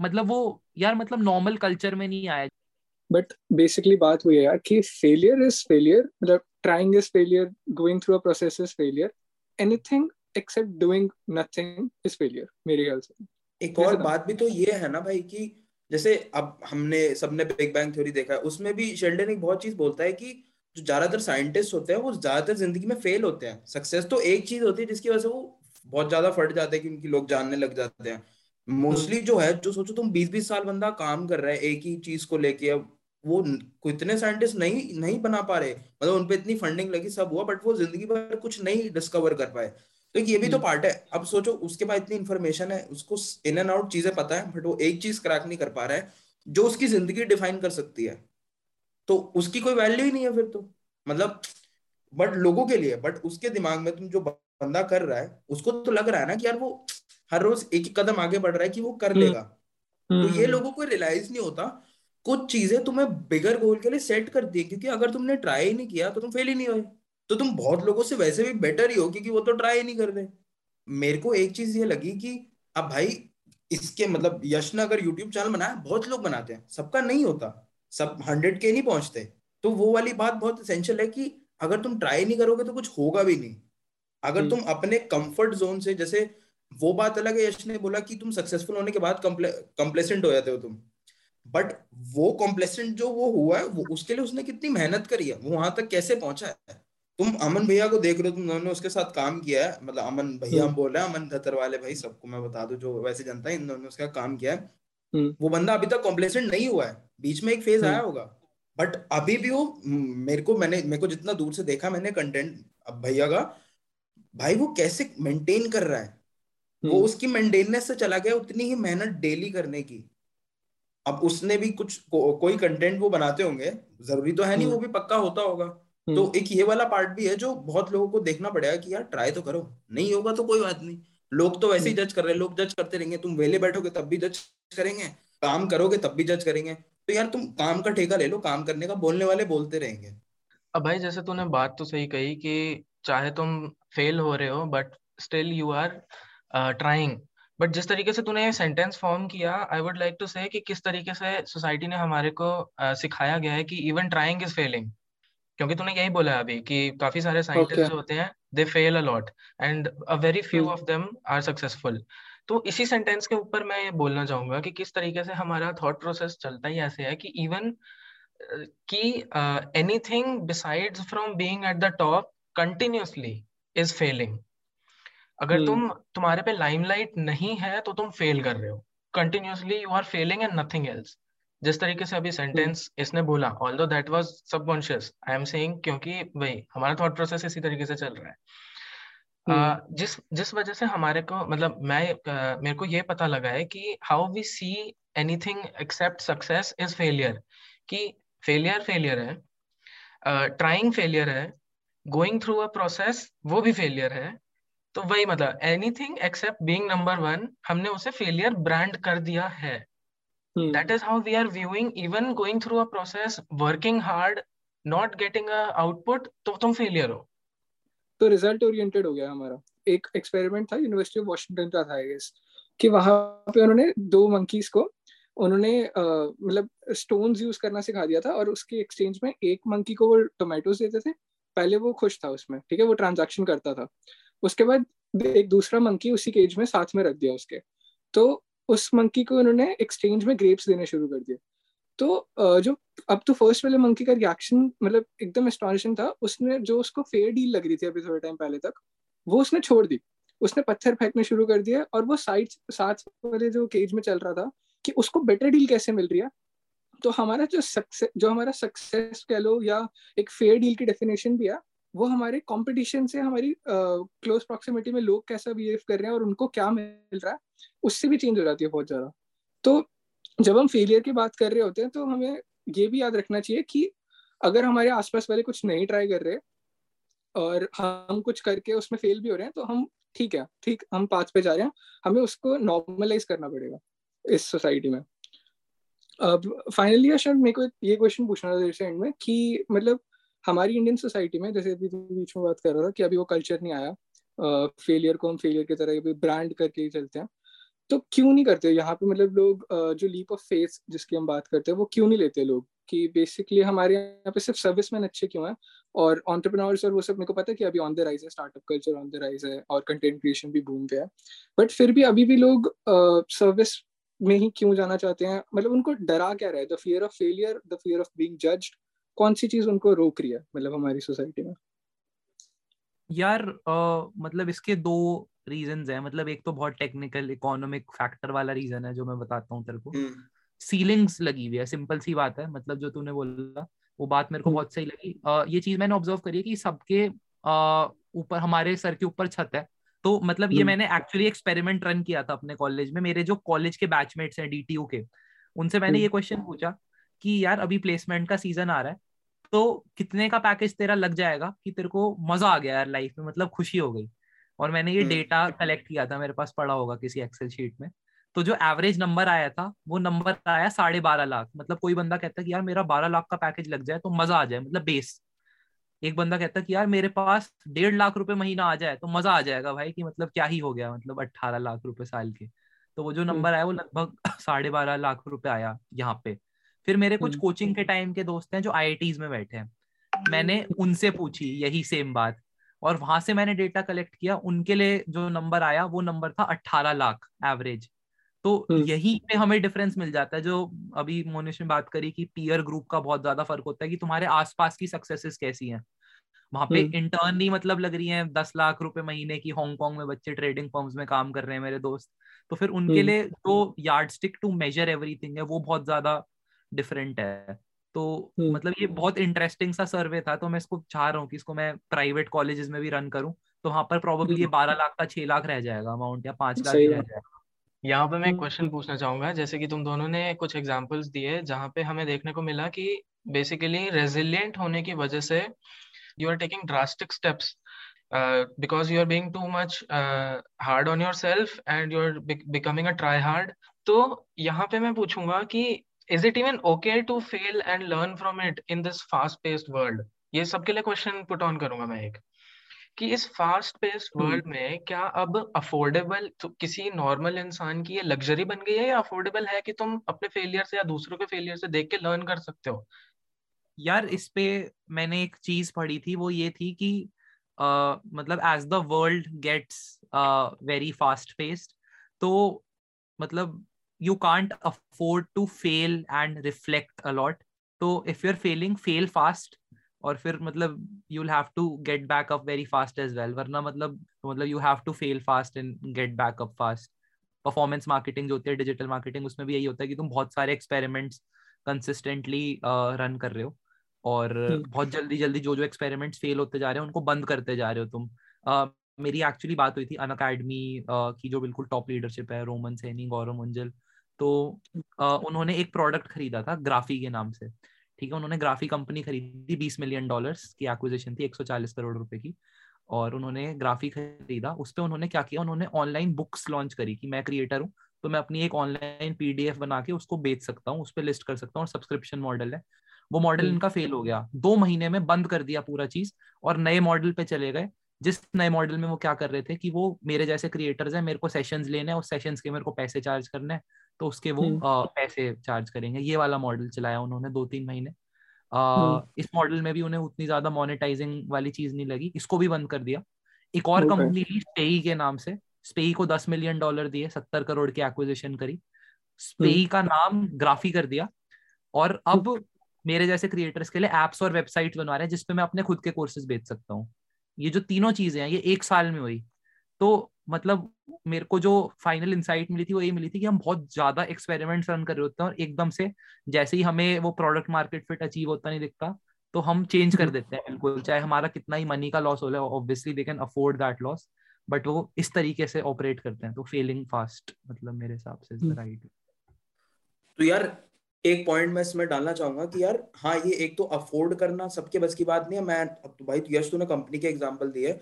मतलब वो यार मतलब नॉर्मल कल्चर में नहीं आया। बट बेसिकली बात हुई है यार कि फेलियर इज़ फेलियर मतलब trying is failure going through a process is failure anything except doing nothing is failure मेरे ख्याल से। एक और बात भी तो ये है ना भाई कि जैसे अब हमने सबने बिग बैंग थ्योरी देखा है उसमें भी शेल्डन एक बहुत चीज़ बोलता है कि जो ज़्यादातर साइंटिस्ट होते हैं वो ज़्यादातर ज़िंदगी में फेल होते हैं। सक्सेस तो एक चीज़ होती है जिसकी वजह से वो बहुत ज़्यादा फट जाते हैं कि उनकी लोग जानने लग जाते हैं। मोस्टली जो है जो सोचो तुम बीस बीस साल बंदा काम कर रहा है एक ही चीज़ को लेके अब वो इतने साइंटिस्ट नहीं नहीं बना पा रहे। मतलब उनपे इतनी फंडिंग लगी सब हुआ बट वो ज़िंदगी भर कुछ नहीं डिस्कवर कर पाए। तो ये भी तो पार्ट हम्म। है अब सोचो उसके बाद इतनी इन्फॉर्मेशन है उसको इन एंड आउट चीज़ें पता है बट वो एक चीज़ क्रैक नहीं कर पा रहा है जो उसकी ज़िंदगी डिफाइन कर सकती है तो उसकी कोई वैल्यू ही नहीं है फिर तो मतलब बट लोगों के लिए बट उसके दिमाग में तुम जो बंदा कर रहा है उसको तो लग रहा है ना कि यार वो हर रोज एक एक कदम आगे बढ़ रहा है कि वो कर हम्म। लेगा तो ये हम्म। लोगों को रियलाइज़ नहीं होता कुछ चीज़ें तुम्हें बिगर गोल के लिए सेट कर दी क्योंकि अगर तुमने ट्राई नहीं किया तो तुम फेल ही नहीं हुए तो तुम बहुत लोगों से वैसे भी बेटर ही हो क्योंकि वो तो ट्राई नहीं कर रहे मेरे को एक चीज़ ये लगी कि अब भाई इसके मतलब यश ने अगर यूट्यूब चैनल बनाया बहुत लोग बनाते हैं सबका नहीं होता। सब हंड्रेड के नहीं पहुँचते। तो वो वाली बात बहुत असेंशियल है कि अगर तुम ट्राई नहीं करोगे तो कुछ होगा भी नहीं। अगर हम्म। तुम अपने कंफर्ट जोन से जैसे वो बात अलग है यश ने बोला कि तुम सक्सेसफुल होने के बाद कंप्लेसेंट हो जाते हो तुम। बट वो कॉम्प्लेसेंट जो वो हुआ है वो उसके लिए उसने कितनी मेहनत करी है वो वहाँ तक कैसे पहुँचा है? तुम अमन भैया को देख रहे हो तुम दोनों उसके साथ काम किया है? मतलब अमन भैया हम हम्म। बोल रहे हैं अमन धतर वाले भाई सबको मैं बता दू जो वैसे जनता है इन दोनों उसका काम किया है। हम्म। वो बंदा अभी तक कॉम्प्लेसेंट नहीं हुआ है। बीच में एक फ़ेज़ आया हम्म। होगा। बट अभी भी वो मेरे को मैंने मेरे को जितना दूर से देखा मैंने कंटेंट अब भैया का भाई वो कैसे मेंटेन कर रहा है? वो उसकी मेंटेनेंस से चला गया उतनी ही मेहनत डेली करने की। अब उसने भी कुछ को, कोई कंटेंट वो बनाते होंगे ज़रूरी तो है नहीं वो भी पक्का होता होगा। तो हम्म। एक ये वाला पार्ट भी है जो बहुत लोगों को देखना पड़ेगा कि यार ट्राई तो करो। नहीं होगा तो कोई बात नहीं। लोग तो वैसे ही जज कर रहे हैं लोग जज करते रहेंगे। तुम वेले बैठोगे तब भी जज करेंगे काम करोगे तब भी जज करेंगे। तो यार तुम काम का ठेका ले लो काम करने का बोलने वाले बोलते रहेंगे। अब भाई जैसे तूने बात तो सही कही कि चाहे तुम फेल हो रहे हो but still you are trying but जिस तरीके से तूने सेंटेंस फॉर्म किया आई वुड लाइक टू से कि किस तरीके से सोसाइटी ने हमारे को uh, सिखाया गया है कि इवन ट्राइंग इज़ फेलिंग क्योंकि तूने यही बोला अभी कि काफ़ी सारे साइंटिस्ट okay. जो होते हैं they fail a lot and a very few of them are successful तो इसी सेंटेंस के ऊपर मैं ये बोलना चाहूँगा कि किस तरीके से हमारा थॉट प्रोसेस चलता ही ऐसे है कि इवन कि anything besides from being at the top continuously is failing अगर hmm. तुम तुम्हारे पे लाइमलाइट नहीं है तो तुम फेल कर रहे हो. Continuously you are failing and nothing else जिस तरीके से अभी सेंटेंस. इसने बोला although that was subconscious I am saying क्योंकि भाई हमारा थॉट प्रोसेस इसी तरीके से चल रहा है हम्म। जिस जिस वजह से हमारे को मतलब मैं uh, मेरे को ये पता लगा है कि how we see anything except success is failure कि फेलियर फेलियर है ट्राइंग uh, फेलियर है गोइंग थ्रू अ प्रोसेस वो भी फेलियर है तो वही मतलब anything except being number one हमने उसे फेलियर ब्रांड कर दिया है that is how we are viewing even going through a process working hard not getting a output तो तुम फेलियर हो। तो रिज़ल्ट ओरिएंटेड हो गया हमारा। एक एक्सपेरिमेंट था यूनिवर्सिटी ऑफ़ वाशिंगटन का था आई कि वहाँ पे उन्होंने दो मंकीज को, उन्होंने मतलब स्टोन्स यूज़ करना सिखा दिया था, और उसके एक्सचेंज में एक मंकी को वो टोमेटोज देते थे। पहले वो खुश था उसमें, ठीक है, वो ट्रांजैक्शन करता था। उसके बाद एक दूसरा मंकी उसी केज में साथ में रख दिया उसके। तो उस मंकी को उन्होंने एक्सचेंज में ग्रेप्स देने शुरू कर दिए। तो जो, अब तो फ़र्स्ट वाले मंकी का रिएक्शन मतलब एकदम एस्टॉनिशिंग था। उसने, जो उसको फेयर डील लग रही थी अभी थोड़े टाइम पहले तक, वो उसने छोड़ दी। उसने पत्थर फेंकने शुरू कर दिया और वो साइड साथ वाले जो केज में चल रहा था कि उसको बेटर डील कैसे मिल रही है? तो हमारा जो सक्सेस जो हमारा सक्सेस कह लो या एक फेयर डील की डेफिनेशन भी है वो हमारे कंपटीशन से हमारी क्लोज uh, प्रॉक्सिमिटी में लोग कैसा बिहेव कर रहे हैं और उनको क्या मिल रहा है उससे भी चेंज हो जाती है बहुत ज़्यादा। तो जब हम फेलियर की बात कर रहे होते हैं तो हमें ये भी याद रखना चाहिए कि अगर हमारे आसपास वाले कुछ नहीं ट्राई कर रहे और हम कुछ करके उसमें फेल भी हो रहे हैं तो हम ठीक है ठीक हम पाथ पे जा रहे हैं हमें उसको नॉर्मलाइज करना पड़ेगा इस सोसाइटी में। अब फाइनली अशर मेरे को ये क्वेश्चन पूछना था जैसे एंड में कि मतलब हमारी इंडियन सोसाइटी में, जैसे अभी बीच में बात कर रहा था कि अभी वो कल्चर नहीं आया। फेलियर को हम फेलियर की तरह ब्रांड करके ही चलते हैं। तो क्यों नहीं करते? यहाँ पे मतलब लोग जो लीप ऑफ़ फेस जिसकी हम बात करते हैं, वो क्यों नहीं लेते लोग? कि बेसिकली हमारे यहाँ पे सिर्फ़ सर्विस मैन अच्छे क्यों हैं? और ऑन्टरप्रनोर्स और वो सब, मेरे को पता है कि अभी ऑन द राइज है startup culture on the rise है, और कंटेंट क्रिएशन भी बूम पे है। बट फिर भी अभी भी लोग सर्विस में ही क्यों जाना चाहते हैं? मतलब उनको डरा क्या रहा है? The fear of failure the fear of being judged कौन सी चीज़ उनको रोक रही है मतलब हमारी सोसाइटी में? यार आ, मतलब इसके दो रीजन है। मतलब एक तो बहुत टेक्निकल इकोनॉमिक फैक्टर वाला रीजन है जो मैं बताता हूँ तेरे को। सीलिंग्स हम्म। लगी हुई है सिंपल सी बात है मतलब जो तूने बोला वो बात मेरे को हम्म। बहुत सही लगी। आ, ये चीज़ मैंने ऑब्ज़र्व करी है कि सबके ऊपर हमारे सर के ऊपर छत है। तो मतलब ये हम्म। मैंने एक्चुअली एक्सपेरिमेंट रन किया था अपने कॉलेज में। मेरे जो कॉलेज के बैचमेट्स हैं डीटीयू के उनसे मैंने ये क्वेश्चन पूछा कि यार अभी प्लेसमेंट का सीज़न आ रहा है तो कितने का पैकेज तेरा लग जाएगा कि तेरे को मज़ा आ गया यार लाइफ में मतलब खुशी हो गई। और मैंने ये डेटा हम्म। कलेक्ट किया था मेरे पास पड़ा होगा किसी एक्सेल शीट में। तो जो एवरेज नंबर आया था वो नंबर आया साढ़े बारह लाख। मतलब कोई बंदा कहता कि यार मेरा बारह लाख का पैकेज लग जाए तो मज़ा आ जाए मतलब बेस एक बंदा कहता है कि यार मेरे पास डेढ़ लाख रुपए महीना आ जाए तो मज़ा आ जाएगा भाई कि मतलब क्या ही हो गया मतलब अट्ठारह लाख रुपए साल के। तो वो जो हम्म। नंबर आया वो लगभग साढ़े बारह लाख रुपए आया यहाँ पे। फिर मेरे कुछ कोचिंग हम्म। के टाइम के दोस्त हैं जो आई में बैठे हैं मैंने उनसे पूछी यही सेम बात और वहाँ से मैंने डेटा कलेक्ट किया उनके लिए जो नंबर आया वो नंबर था अट्ठारह लाख एवरेज तो हम्म। यही पे हमें डिफरेंस मिल जाता है जो अभी मोनिश ने बात करी कि पीयर ग्रुप का बहुत ज़्यादा फ़र्क होता है कि तुम्हारे आसपास की सक्सेसेस कैसी हैं वहाँ पे इंटर्न हम्म। ही मतलब लग रही है दस लाख रुपए महीने की हांगकांग में बच्चे ट्रेडिंग फर्म्स में काम कर रहे हैं मेरे दोस्त तो फिर उनके हम्म। लिए जो yardstick to measure everything है वो बहुत ज़्यादा डिफरेंट है। तो मतलब ये बहुत इंटरेस्टिंग सा सर्वे था तो मैं इसको चाह रहा हूँ कि इसको मैं प्राइवेट कॉलेजेस में भी रन करूँ। तो वहाँ पर प्रोबेबली ये बारह लाख का छह लाख रह जाएगा अमाउंट या पाँच लाख रह जाएगा। यहाँ पे मैं एक क्वेश्चन पूछना चाहूँगा जैसे कि तुम दोनों ने कुछ एग्जांपल्स दिए जहाँ पे हमें देखने को मिला कि बेसिकली रेजिलियंट होने की वजह से you are taking drastic steps because you are being too much hard on yourself and you are becoming a try hard तो यहाँ पे मैं पूछूँगा कि is it even okay to fail and learn from it in this fast paced world ये सबके लिए क्वेश्चन पुट ऑन करूँगा मैं एक। कि इस फास्ट पेस्ड वर्ल्ड में क्या अब अफोर्डेबल तो किसी नॉर्मल इंसान की ये लग्जरी बन गई है या अफोर्डेबल है कि तुम अपने फेलियर से या दूसरों के फेलियर से देख के लर्न कर सकते हो? यार इस पे मैंने एक चीज़ पढ़ी थी वो ये थी कि uh, मतलब as the world gets very fast paced तो मतलब you can't afford to fail and reflect a lot तो if you are failing fail fast और फिर मतलब you will have to get back up very fast as well वरना मतलब मतलब you have to fail fast and get back up fast performance marketing जो होती है डिजिटल मार्केटिंग उसमें भी यही होता है कि तुम बहुत सारे एक्सपेरिमेंट्स कंसिस्टेंटली रन कर रहे हो। और हम्म। बहुत जल्दी जल्दी जो जो एक्सपेरिमेंट्स फेल होते जा रहे हैं उनको बंद करते जा रहे हो तुम। Uh, मेरी एक्चुअली बात हुई थी अन अकेडमी की जो बिल्कुल टॉप लीडरशिप है रोमन सैनी गौरव मुंजल तो उन्होंने एक प्रोडक्ट खरीदा था ग्राफी के नाम से। ठीक है उन्होंने ग्राफी कंपनी खरीदी बीस मिलियन डॉलर्स की एक्विजिशन थी 140 करोड़ रुपए की। और उन्होंने ग्राफी खरीदा उस पर उन्होंने क्या किया उन्होंने ऑनलाइन बुक्स लॉन्च करी कि मैं क्रिएटर हूँ तो मैं अपनी एक ऑनलाइन पीडीएफ बना के उसको बेच सकता हूँ उस पर लिस्ट कर सकता हूँ और सब्सक्रिप्शन मॉडल है। वो मॉडल इनका फेल हो गया। दो महीने में बंद कर दिया पूरा चीज़ और नए मॉडल पे चले गए। जिस नए मॉडल में वो क्या कर रहे थे कि वो मेरे जैसे क्रिएटर्स हैं मेरे को सेशंस लेने हैं उस सेशंस के मेरे को पैसे चार्ज करने हैं तो उसके वो आ, पैसे चार्ज करेंगे। ये वाला मॉडल चलाया उन्होंने दो तीन महीने आ, इस मॉडल में भी उन्हें उतनी ज़्यादा मोनेटाइजिंग वाली चीज़ नहीं लगी। इसको भी बंद कर दिया। एक और कंपनी ली स्पेई के नाम से। स्पेई को दस मिलियन डॉलर दिए सत्तर करोड़ की एक्विजिशन करी। स्पेई का नाम ग्राफी कर दिया। और अब मेरे जैसे क्रिएटर्स के लिए एप्स और वेबसाइट बनवा रहे हैं जिसपे मैं अपने खुद के कोर्सेज बेच सकता हूँ। ये जो तीनों चीज़ें हैं ये एक साल में हुई। तो मतलब मेरे को जो फाइनल इंसाइट मिली थी वो ये मिली थी कि हम बहुत ज़्यादा एक्सपेरिमेंट्स रन कर रहे होते हैं और एकदम से जैसे ही हमें वो प्रोडक्ट मार्केट फिट अचीव होता नहीं दिखता तो हम चेंज कर देते हैं बिल्कुल। चाहे हमारा कितना ही मनी का लॉस हो जाए obviously they can afford that loss but वो इस तरीके से ऑपरेट करते हैं तो फेलिंग फास्ट मतलब मेरे हिसाब से राइट हम्म। तो यार एक पॉइंट मैं इसमें डालना चाहूँगा कि यार हाँ ये एक तो अफोर्ड करना सबके बस की बात नहीं है। मैं अब तो भाई यश तूने कंपनी के एग्जांपल दिए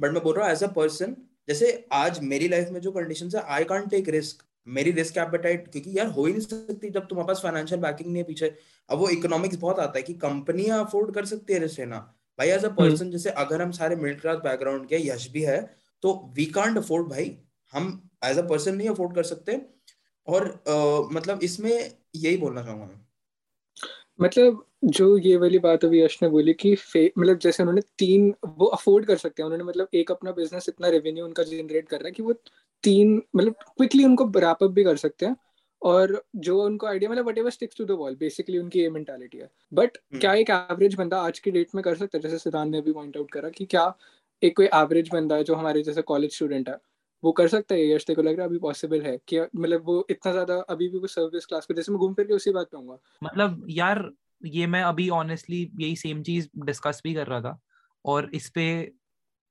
बट मैं बोल रहा हूँ एज अ पर्सन जैसे आज मेरी लाइफ में जो कंडीशन है आई कांट टेक रिस्क मेरी रिस्क एपेटाइट क्योंकि यार हो ही नहीं सकती जब तुम्हारे पास फाइनेंशियल बैकिंग नहीं है पीछे। अब वो इकोनॉमिक्स बहुत आता है कि कंपनियाँ अफोर्ड कर सकती है रिस्क लेना। भाई एज अ पर्सन जैसे अगर हम सारे मिडिल क्लास बैकग्राउंड के यश भी है तो वी कांट अफोर्ड भाई हम एज अ पर्सन नहीं अफोर्ड कर सकते। और uh, मतलब इसमें यही बोलना चाहूँगा मैं। मतलब जो ये वाली बात अभी यश ने बोली कि मतलब जैसे उन्होंने तीन वो अफोर्ड कर सकते हैं। उन्होंने मतलब एक अपना बिज़नेस इतना रेवेन्यू उनका जनरेट कर रहा है कि वो तीन मतलब क्विकली उनको रैप अप भी कर सकते हैं। और जो उनको आइडिया मतलब whatever sticks to the wall basically उनकी ये मेंटालिटी है। But hmm. क्या एक एवरेज बंदा आज की डेट में कर सकता है? जैसे सिद्धांत ने अभी पॉइंट आउट करा कि क्या एक कोई एवरेज बंदा है जो हमारे जैसे कॉलेज स्टूडेंट है? वो कर सकता है यश को लग रहा है अभी पॉसिबल है कि मतलब वो इतना ज़्यादा अभी भी वो सर्विस क्लास पे जैसे मैं घूम फिर के उसी बात पे आऊँगा। मतलब यार ये मैं अभी ऑनेस्टली यही सेम चीज़ डिस्कस भी कर रहा था और इस पे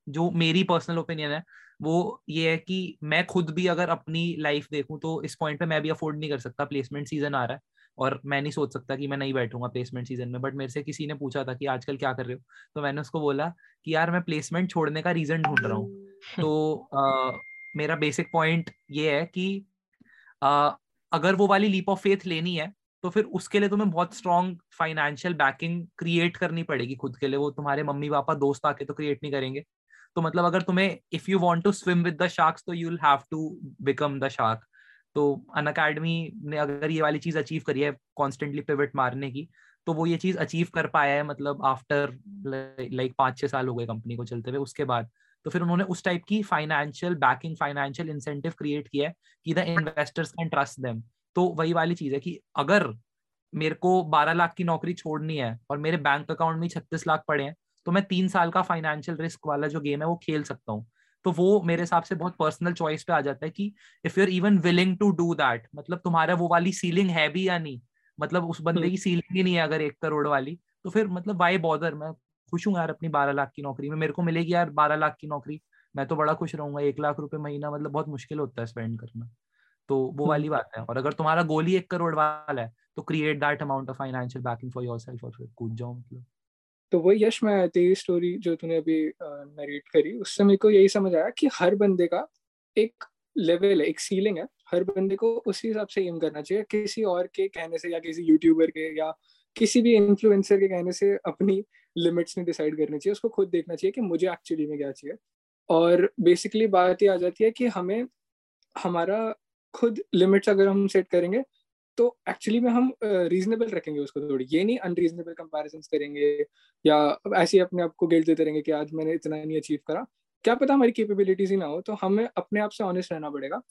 जो मेरी पर्सनल ओपिनियन है वो ये है कि मैं खुद भी अगर अपनी लाइफ देखूँ तो इस पॉइंट पे मैं भी अफोर्ड नहीं कर सकता। प्लेसमेंट सीज़न आ रहा है और मैं नहीं सोच सकता कि मैं नहीं बैठूँगा प्लेसमेंट सीज़न में। बट मेरे से किसी ने पूछा था कि आजकल क्या कर रहे हो? तो मैंने उसको बोला कि यार मैं प्लेसमेंट छोड़ने का रीजन ढूंढ रहा हूँ। तो आ, मेरा बेसिक पॉइंट ये है कि आ, अगर वो वाली लीप ऑफ़ फेथ लेनी है तो फिर उसके लिए तुम्हें बहुत स्ट्रॉन्ग फाइनेंशियल बैकिंग क्रिएट करनी पड़ेगी खुद के लिए। वो तुम्हारे मम्मी पापा दोस्त आके तो क्रिएट नहीं करेंगे। तो मतलब अगर तुम्हें if you want to swim with the sharks तो you have to become the shark तो अन अकेडमी ने अगर ये वाली चीज़ अचीव करी है कॉन्स्टेंटली पिवट मारने की तो वो ये चीज़ अचीव कर पाया है मतलब आफ्टर लाइक पाँच छह साल हो गए कंपनी को चलते हुए। उसके बाद तो फिर उन्होंने उस टाइप की financial backing financial incentive create किया है कि the investors can trust them तो वही वाली चीज़ है कि अगर मेरे को बारह लाख की नौकरी छोड़नी है और मेरे बैंक अकाउंट में छत्तीस लाख पड़े हैं तो मैं तीन साल का फाइनेंशियल रिस्क वाला जो गेम है वो खेल सकता हूँ। तो वो मेरे हिसाब से बहुत पर्सनल चॉइस पे आ जाता है कि if you are even willing to do that मतलब तुम्हारा वो वाली सीलिंग है भी या नहीं? मतलब उस बंदे की सीलिंग ही नहीं है अगर एक करोड़ वाली तो फिर मतलब वाई बॉदर मैं खुश हूँ यार अपनी बारह लाख की नौकरी में। मेरे को मिलेगी यार बारह लाख की नौकरी। मैं तो बड़ा खुश रहूँगा। एक लाख रुपए महीना मतलब बहुत मुश्किल होता है स्पेंड करना। तो वो वाली हम्म। बात है। और अगर तुम्हारा गोल ही एक करोड़ वाला है तो create that amount of financial backing for yourself और फिर कूद जाओ मतलब। तो वो यश में तेरी स्टोरी जो तूने अभी नरेट करी उससे मेरे को यही समझ आया कि हर बंदे का एक लेवल है एक सीलिंग है। हर बंदे को उसी हिसाब से एम करना चाहिए। किसी और के कहने से या किसी यूट्यूबर के या किसी भी इन्फ्लुएंसर के कहने से अपनी लिमिट्स नहीं डिसाइड करनी चाहिए उसको खुद देखना चाहिए कि मुझे एक्चुअली में क्या चाहिए। और बेसिकली बात ये आ जाती है कि हमें हमारा खुद लिमिट्स अगर हम सेट करेंगे तो एक्चुअली में हम रीजनेबल uh, रखेंगे उसको थोड़ी। ये नहीं अनरीजनेबल कंपैरिजंस करेंगे या ऐसे ही अपने आप को गिल्ट देते रहेंगे कि आज मैंने इतना नहीं अचीव करा। क्या पता हमारी कैपेबिलिटीज ही ना हो तो हमें अपने आप से ऑनेस्ट रहना पड़ेगा।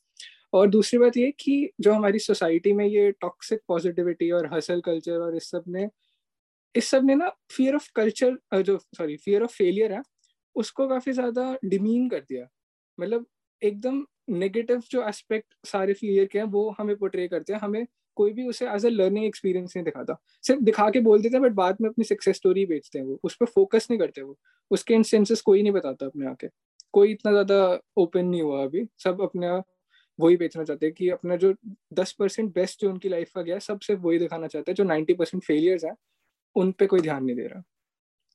और दूसरी बात ये कि जो हमारी सोसाइटी में ये टॉक्सिक पॉजिटिविटी और हसल कल्चर और इस सबने इस सबने ना फियर ऑफ़ कल्चर जो सॉरी फियर ऑफ़ फेलियर है, उसको काफ़ी ज़्यादा डिमीन कर दिया। मतलब एकदम नेगेटिव जो एस्पेक्ट सारे फेलियर के हैं, वो हमें पोर्ट्रे करते हैं। हमें कोई भी उसे एज अ लर्निंग एक्सपीरियंस नहीं दिखाता। सिर्फ़ दिखा के बोल देते हैं बट बाद में अपनी सक्सेस स्टोरी बेचते हैं वो। उस पर फोकस नहीं करते वो। उसके इंस्टेंसेस कोई नहीं बताता अपने आके। कोई इतना ज़्यादा ओपन नहीं हुआ अभी। सब अपने वही बेचना चाहते हैं कि अपना जो दस परसेंट बेस्ट जो उनकी लाइफ का गया, सब सिर्फ़ वही दिखाना चाहते हैं, जो नाइन्टी परसेंट फेलियर्स हैं। उन पे कोई ध्यान नहीं दे रहा।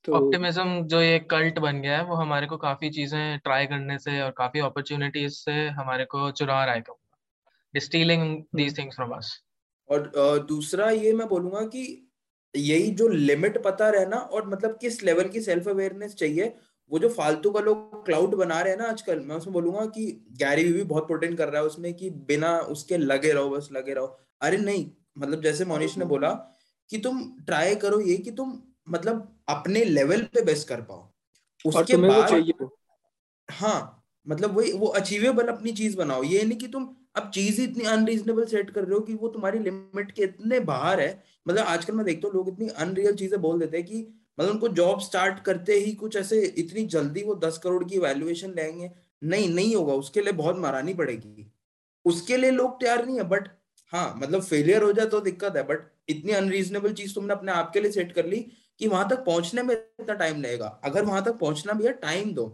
तो ऑप्टिमिज्म जो ये कल्ट बन गया है वो हमारे को काफ़ी चीज़ें ट्राई करने से और काफ़ी अपॉर्चुनिटीज़ से हमारे को चुरा रहा है stealing these things from us और दूसरा ये मैं बोलूँगा कि यही जो लिमिट पता रहना और मतलब किस लेवल की सेल्फ अवेयरनेस चाहिए वो जो फालतू का लोग क्लाउड बना रहे हैं ना आजकल मैं उसमें बोलूँगा कि गैरी भी बहुत प्रोटेक्ट कर रहा है उसमें कि बिना उसके लगे रहो बस लगे रहो। अरे नहीं मतलब जैसे मोनिश ने बोला कि तुम ट्राई करो ये कि तुम मतलब अपने लेवल पे बेस्ट कर पाओ। उसके बाद हाँ मतलब वही वो अचीवेबल अपनी चीज़ बनाओ। ये नहीं कि तुम अब चीज़ इतनी अनरीजनेबल सेट कर रहे हो कि वो तुम्हारी लिमिट के इतने बाहर है। मतलब आजकल मैं देखता हूँ लोग इतनी अनरियल चीज़ें बोल देते हैं कि मतलब उनको जॉब स्टार्ट करते ही कुछ ऐसे इतनी जल्दी वो दस करोड़ की वैल्यूएशन लेंगे। नहीं नहीं होगा उसके लिए बहुत मारानी पड़ेगी। उसके लिए लोग तैयार नहीं है बट हाँ मतलब फेलियर हो जाए तो दिक्कत है बट इतनी अनरीजनेबल चीज़ तुमने अपने आप के लिए सेट कर ली कि वहाँ तक पहुँचने में इतना टाइम लगेगा। अगर वहाँ तक पहुँचना भी है टाइम दो।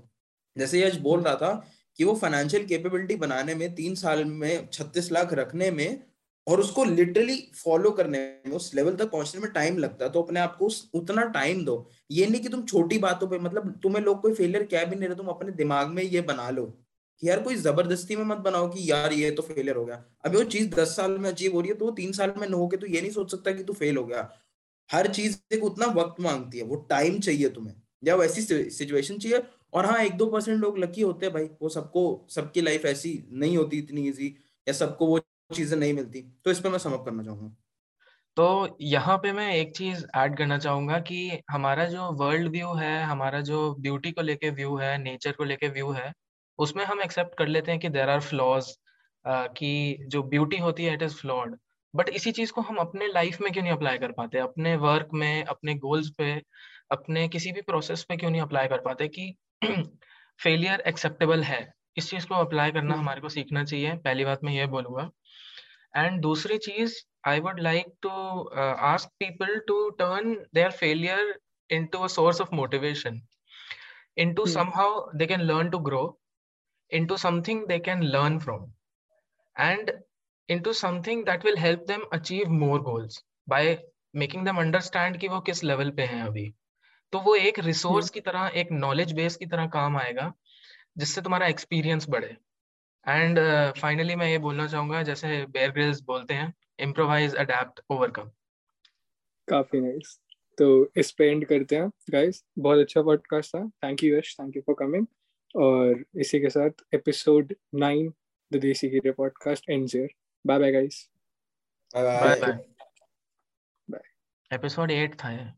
जैसे यश बोल रहा था कि वो फाइनेंशियल कैपेबिलिटी बनाने में, तीन साल में छत्तीस लाख रखने में और उसको लिटरली फॉलो करने में, उस लेवल तक पहुँचने में टाइम लगता है तो अपने आप को उतना टाइम दो। ये नहीं कि तुम छोटी बातों पे मतलब तुम्हें लोग कोई फेलियर क्या भी नहीं रहे, तुम अपने दिमाग में ये बना लो। कि यार कोई ज़बरदस्ती में मत बनाओ कि यार ये तो फेलियर हो गया। अभी वो चीज़ दस साल में अचीव हो रही है तो तीन साल में न हो के तो ये नहीं सोच सकता कि तू फेल हो गया। हर चीज़ एक उतना वक्त मांगती है, वो टाइम चाहिए तुम्हें। या वैसी सिचुएशन चाहिए, और हाँ एक दो परसेंट लोग लकी होते हैं भाई, वो सबको, सबकी लाइफ ऐसी नहीं होती इतनी ईजी या सबको वो चीज़ें नहीं मिलती। तो इस पर मैं समझ करना चाहूँगा। तो यहाँ पे मैं एक चीज़ ऐड करना चाहूँगा कि हमारा जो वर्ल्ड व्यू है, हमारा जो ब्यूटी को लेके व्यू है नेचर को लेके व्यू है उसमें हम एक्सेप्ट कर लेते हैं कि देर आर फ्लॉज कि जो ब्यूटी होती है इट इज़ फ्लॉड बट इसी चीज़ को हम अपने लाइफ में क्यों नहीं अप्लाई कर पाते? अपने वर्क में अपने गोल्स पे अपने किसी भी प्रोसेस पे क्यों नहीं अप्लाई कर पाते कि फेलियर एक्सेप्टेबल है? इस चीज़ को अप्लाई करना हम्म। हमारे को सीखना चाहिए। पहली बात मैं ये बोलूँगा। एंड दूसरी चीज़ I would like to ask people to turn their failure into a source of motivation. Into hmm. somehow they can learn to grow. Into something they can learn from. And into something that will help them achieve more goals by making them understand कि वो किस लेवल पे हैं अभी। तो वो एक रिसोर्स की तरह एक नॉलेज बेस की तरह काम आएगा जिससे तुम्हारा एक्सपीरियंस बढ़े। एंड फाइनली uh, मैं ये बोलना चाहूँगा जैसे बेयर ग्रिल्स बोलते हैं इम्प्रोवाइज अडेप्ट ओवरकम काफ़ी नाइस तो इस पे एंड करते हैं गाइस बहुत अच्छा पॉडकास्ट था। Thank you Yash thank you for coming और इसी के साथ episode nine the desi hero podcast ends here bye bye guys bye bye bye episode eight था ये.